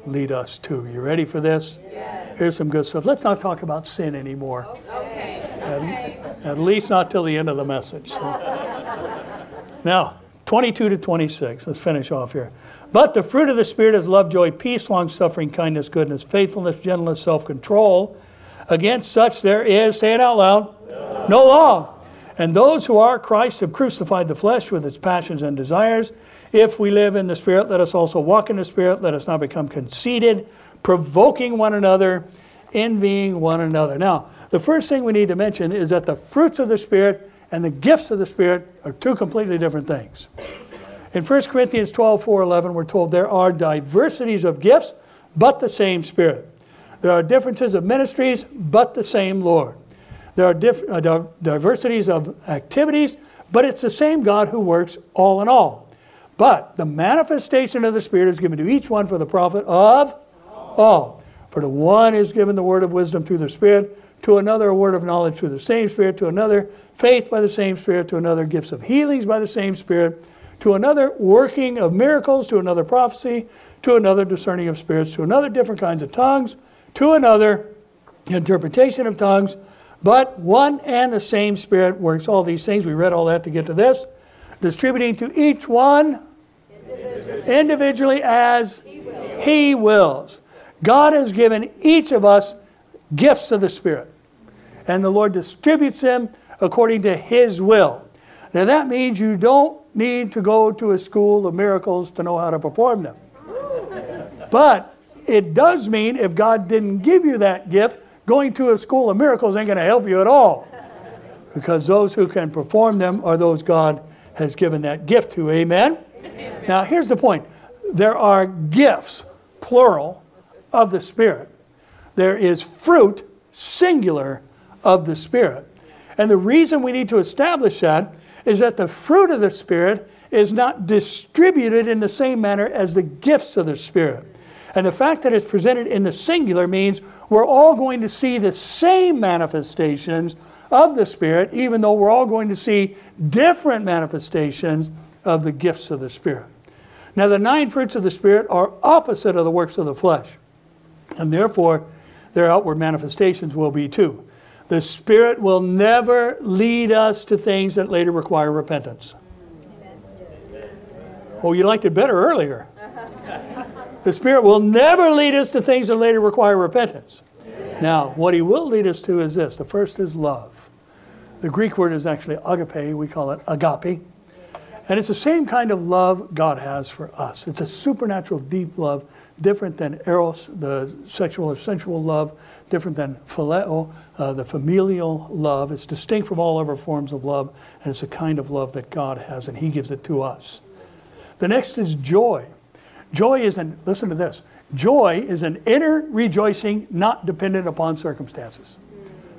lead us to. You ready for this? Yes. Here's some good stuff. Let's not talk about sin anymore. Okay. At, at least not till the end of the message. So. now, 22 to 26. Let's finish off here. But the fruit of the Spirit is love, joy, peace, long suffering, kindness, goodness, faithfulness, gentleness, self control. Against such there is, say it out loud, no. law. And those who are Christ have crucified the flesh with its passions and desires. If we live in the Spirit, let us also walk in the Spirit. Let us not become conceited, provoking one another, envying one another. Now, the first thing we need to mention is that the fruits of the Spirit and the gifts of the Spirit are two completely different things. In 1 Corinthians 12, 4, 11, we're told there are diversities of gifts, but the same Spirit. There are differences of ministries, but the same Lord. There are diff- uh, diversities of activities, but it's the same God who works all in all. But the manifestation of the Spirit is given to each one for the profit of all. For the one is given the word of wisdom through the Spirit, to another a word of knowledge through the same Spirit, to another faith by the same Spirit, to another gifts of healings by the same Spirit, to another working of miracles, to another prophecy, to another discerning of spirits, to another different kinds of tongues, to another interpretation of tongues. But one and the same Spirit works all these things. We read all that to get to this. Distributing to each one individually, individually as he, will. he wills. God has given each of us gifts of the Spirit, and the Lord distributes them according to His will. Now that means you don't need to go to a school of miracles to know how to perform them. But it does mean if God didn't give you that gift, going to a school of miracles ain't going to help you at all. Because those who can perform them are those God has given that gift to. Amen? Amen. Now, here's the point there are gifts, plural, of the Spirit. There is fruit, singular, of the Spirit. And the reason we need to establish that is that the fruit of the Spirit is not distributed in the same manner as the gifts of the Spirit. And the fact that it's presented in the singular means we're all going to see the same manifestations of the Spirit, even though we're all going to see different manifestations of the gifts of the Spirit. Now, the nine fruits of the Spirit are opposite of the works of the flesh, and therefore their outward manifestations will be too. The Spirit will never lead us to things that later require repentance. Oh, you liked it better earlier. The Spirit will never lead us to things that later require repentance. Now, what He will lead us to is this the first is love. The Greek word is actually agape, we call it agape. And it's the same kind of love God has for us. It's a supernatural, deep love, different than eros, the sexual or sensual love, different than phileo, uh, the familial love. It's distinct from all other forms of love, and it's a kind of love that God has, and He gives it to us. The next is joy. Joy is an, listen to this, joy is an inner rejoicing not dependent upon circumstances.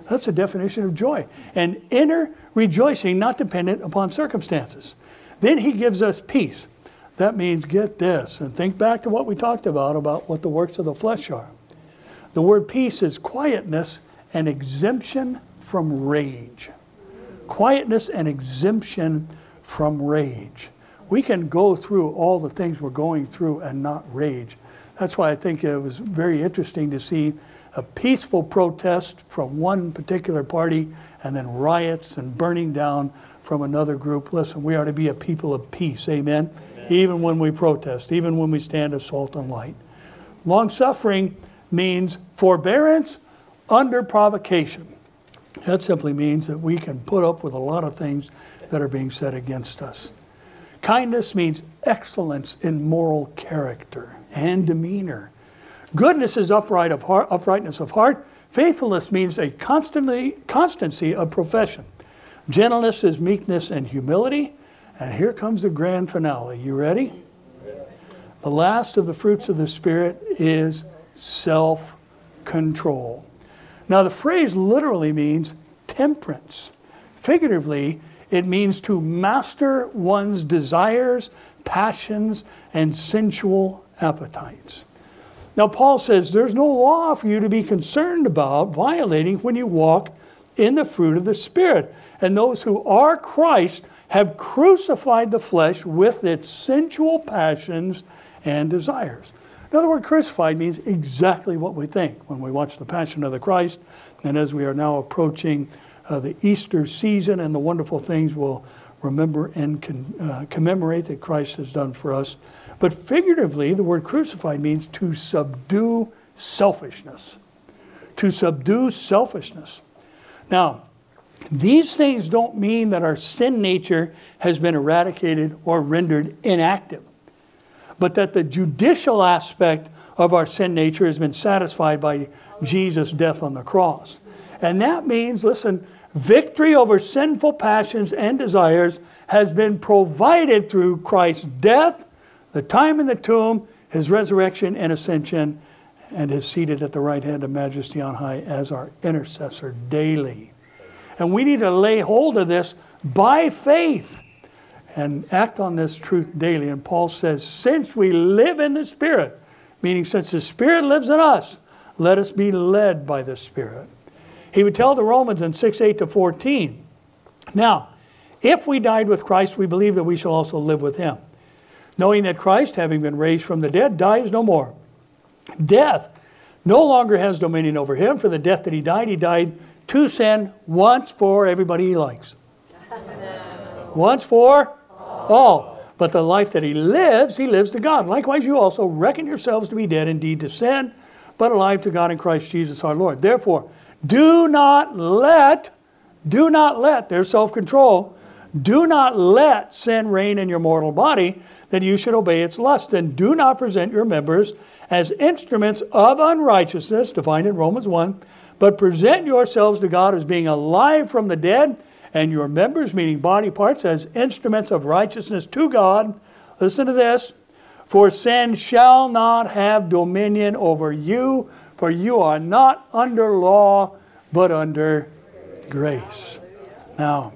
That's the definition of joy. An inner rejoicing not dependent upon circumstances. Then he gives us peace. That means get this and think back to what we talked about about what the works of the flesh are. The word peace is quietness and exemption from rage. Quietness and exemption from rage we can go through all the things we're going through and not rage. That's why I think it was very interesting to see a peaceful protest from one particular party and then riots and burning down from another group. Listen, we are to be a people of peace, amen? amen. Even when we protest, even when we stand as salt and light. Long suffering means forbearance under provocation. That simply means that we can put up with a lot of things that are being said against us. Kindness means excellence in moral character and demeanor. Goodness is upright of heart, uprightness of heart. Faithfulness means a constantly, constancy of profession. Gentleness is meekness and humility. And here comes the grand finale. You ready? The last of the fruits of the Spirit is self control. Now, the phrase literally means temperance. Figuratively, it means to master one's desires, passions, and sensual appetites. Now, Paul says there's no law for you to be concerned about violating when you walk in the fruit of the Spirit. And those who are Christ have crucified the flesh with its sensual passions and desires. In other words, crucified means exactly what we think when we watch the Passion of the Christ, and as we are now approaching uh, the Easter season and the wonderful things we'll remember and con- uh, commemorate that Christ has done for us. But figuratively, the word crucified means to subdue selfishness. To subdue selfishness. Now, these things don't mean that our sin nature has been eradicated or rendered inactive, but that the judicial aspect of our sin nature has been satisfied by Jesus' death on the cross. And that means, listen, Victory over sinful passions and desires has been provided through Christ's death, the time in the tomb, his resurrection and ascension, and is seated at the right hand of majesty on high as our intercessor daily. And we need to lay hold of this by faith and act on this truth daily. And Paul says, since we live in the Spirit, meaning since the Spirit lives in us, let us be led by the Spirit. He would tell the Romans in 6 8 to 14, Now, if we died with Christ, we believe that we shall also live with him. Knowing that Christ, having been raised from the dead, dies no more. Death no longer has dominion over him, for the death that he died, he died to sin once for everybody he likes. once for all. But the life that he lives, he lives to God. Likewise, you also reckon yourselves to be dead indeed to sin, but alive to God in Christ Jesus our Lord. Therefore, do not let, do not let, their self control, Do not let sin reign in your mortal body, that you should obey its lust. And do not present your members as instruments of unrighteousness, defined in Romans 1, but present yourselves to God as being alive from the dead, and your members, meaning body parts, as instruments of righteousness to God. Listen to this. For sin shall not have dominion over you, for you are not under law, but under grace. Now,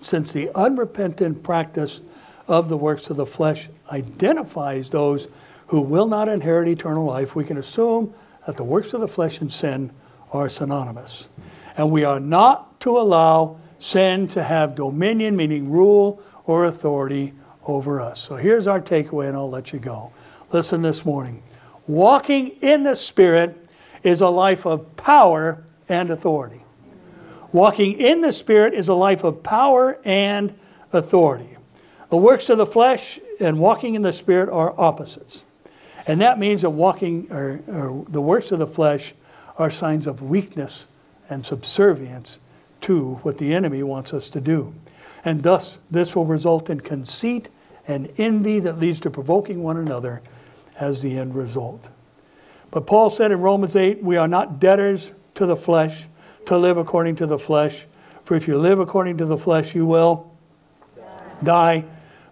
since the unrepentant practice of the works of the flesh identifies those who will not inherit eternal life, we can assume that the works of the flesh and sin are synonymous. And we are not to allow sin to have dominion, meaning rule or authority over us. So here's our takeaway, and I'll let you go. Listen this morning. Walking in the Spirit is a life of power and authority. Walking in the Spirit is a life of power and authority. The works of the flesh and walking in the Spirit are opposites. And that means that walking, or, or the works of the flesh, are signs of weakness and subservience to what the enemy wants us to do. And thus, this will result in conceit and envy that leads to provoking one another as the end result. But Paul said in Romans 8, we are not debtors to the flesh to live according to the flesh. For if you live according to the flesh, you will die.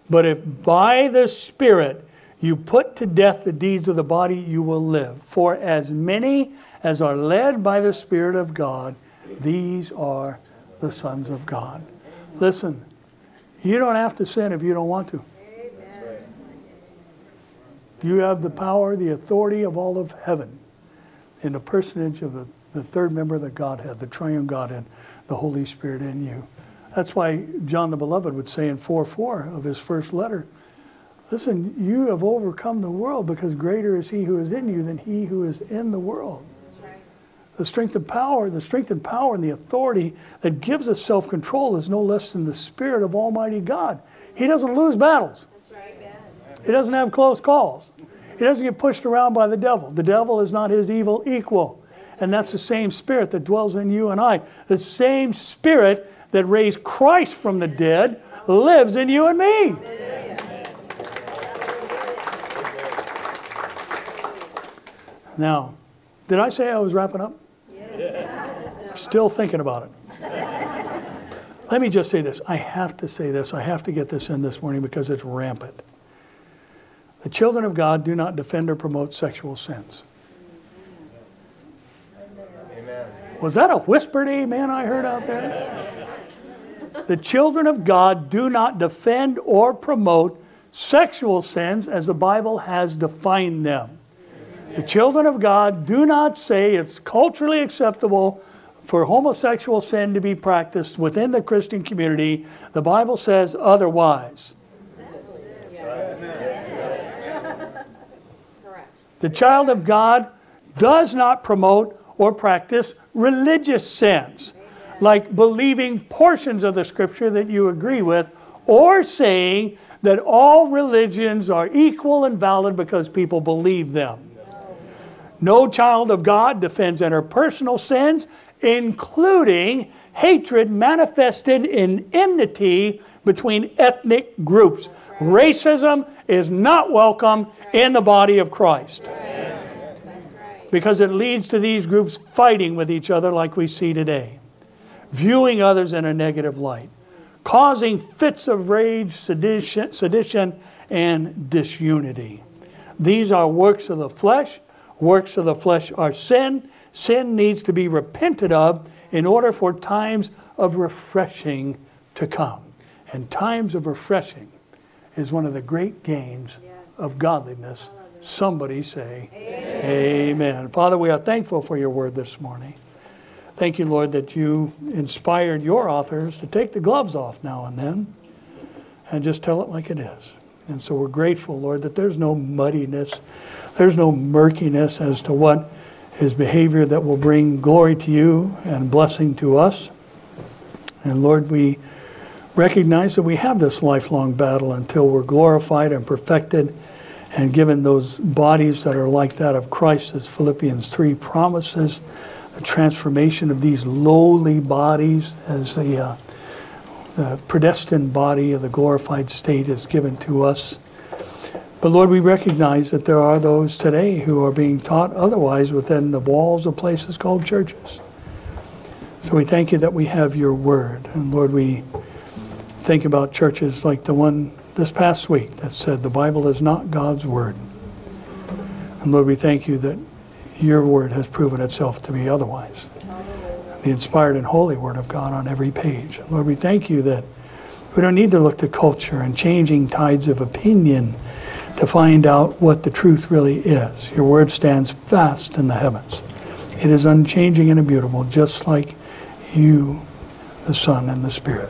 But if by the Spirit you put to death the deeds of the body, you will live. For as many as are led by the Spirit of God, these are the sons of God. Listen, you don't have to sin if you don't want to. You have the power, the authority of all of heaven in the personage of the, the third member of the Godhead, the triune Godhead, the Holy Spirit in you. That's why John the Beloved would say in 4 4 of his first letter, Listen, you have overcome the world because greater is he who is in you than he who is in the world. The strength and power, the strength and power and the authority that gives us self control is no less than the Spirit of Almighty God. He doesn't lose battles, he doesn't have close calls, he doesn't get pushed around by the devil. The devil is not his evil equal. And that's the same Spirit that dwells in you and I. The same Spirit that raised Christ from the dead lives in you and me. Now, did I say I was wrapping up? Still thinking about it. Let me just say this. I have to say this. I have to get this in this morning because it's rampant. The children of God do not defend or promote sexual sins. Amen. Was that a whispered amen I heard out there? The children of God do not defend or promote sexual sins as the Bible has defined them. The children of God do not say it's culturally acceptable for homosexual sin to be practiced within the Christian community. The Bible says otherwise. The child of God does not promote or practice religious sins, like believing portions of the scripture that you agree with, or saying that all religions are equal and valid because people believe them. No child of God defends interpersonal sins, including hatred manifested in enmity between ethnic groups. Racism is not welcome in the body of Christ because it leads to these groups fighting with each other like we see today, viewing others in a negative light, causing fits of rage, sedition, sedition and disunity. These are works of the flesh Works of the flesh are sin. Sin needs to be repented of in order for times of refreshing to come. And times of refreshing is one of the great gains of godliness. Somebody say, Amen. Amen. Father, we are thankful for your word this morning. Thank you, Lord, that you inspired your authors to take the gloves off now and then and just tell it like it is. And so we're grateful, Lord, that there's no muddiness, there's no murkiness as to what is behavior that will bring glory to you and blessing to us. And Lord, we recognize that we have this lifelong battle until we're glorified and perfected and given those bodies that are like that of Christ, as Philippians 3 promises, the transformation of these lowly bodies as the uh, the predestined body of the glorified state is given to us. But Lord, we recognize that there are those today who are being taught otherwise within the walls of places called churches. So we thank you that we have your word. And Lord, we think about churches like the one this past week that said the Bible is not God's word. And Lord, we thank you that your word has proven itself to be otherwise. The inspired and holy word of God on every page. Lord, we thank you that we don't need to look to culture and changing tides of opinion to find out what the truth really is. Your word stands fast in the heavens. It is unchanging and immutable, just like you, the Son, and the Spirit.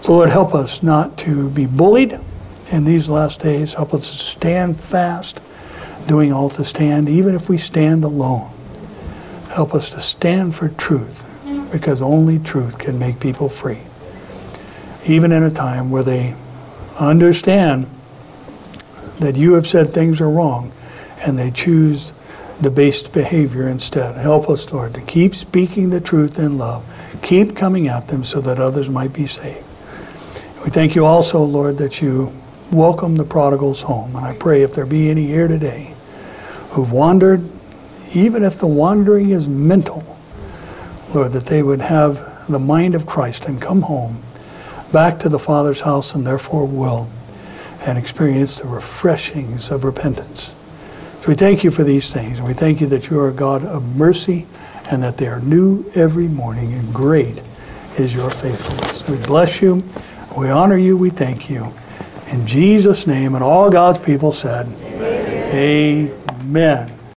So, Lord, help us not to be bullied in these last days. Help us to stand fast, doing all to stand, even if we stand alone. Help us to stand for truth, because only truth can make people free. Even in a time where they understand that you have said things are wrong and they choose debased behavior instead. Help us, Lord, to keep speaking the truth in love. Keep coming at them so that others might be saved. We thank you also, Lord, that you welcome the prodigals home. And I pray if there be any here today who've wandered, even if the wandering is mental, Lord, that they would have the mind of Christ and come home back to the Father's house and therefore will and experience the refreshings of repentance. So we thank you for these things. And we thank you that you are a God of mercy and that they are new every morning and great is your faithfulness. We bless you. We honor you. We thank you. In Jesus' name, and all God's people said, Amen. Amen.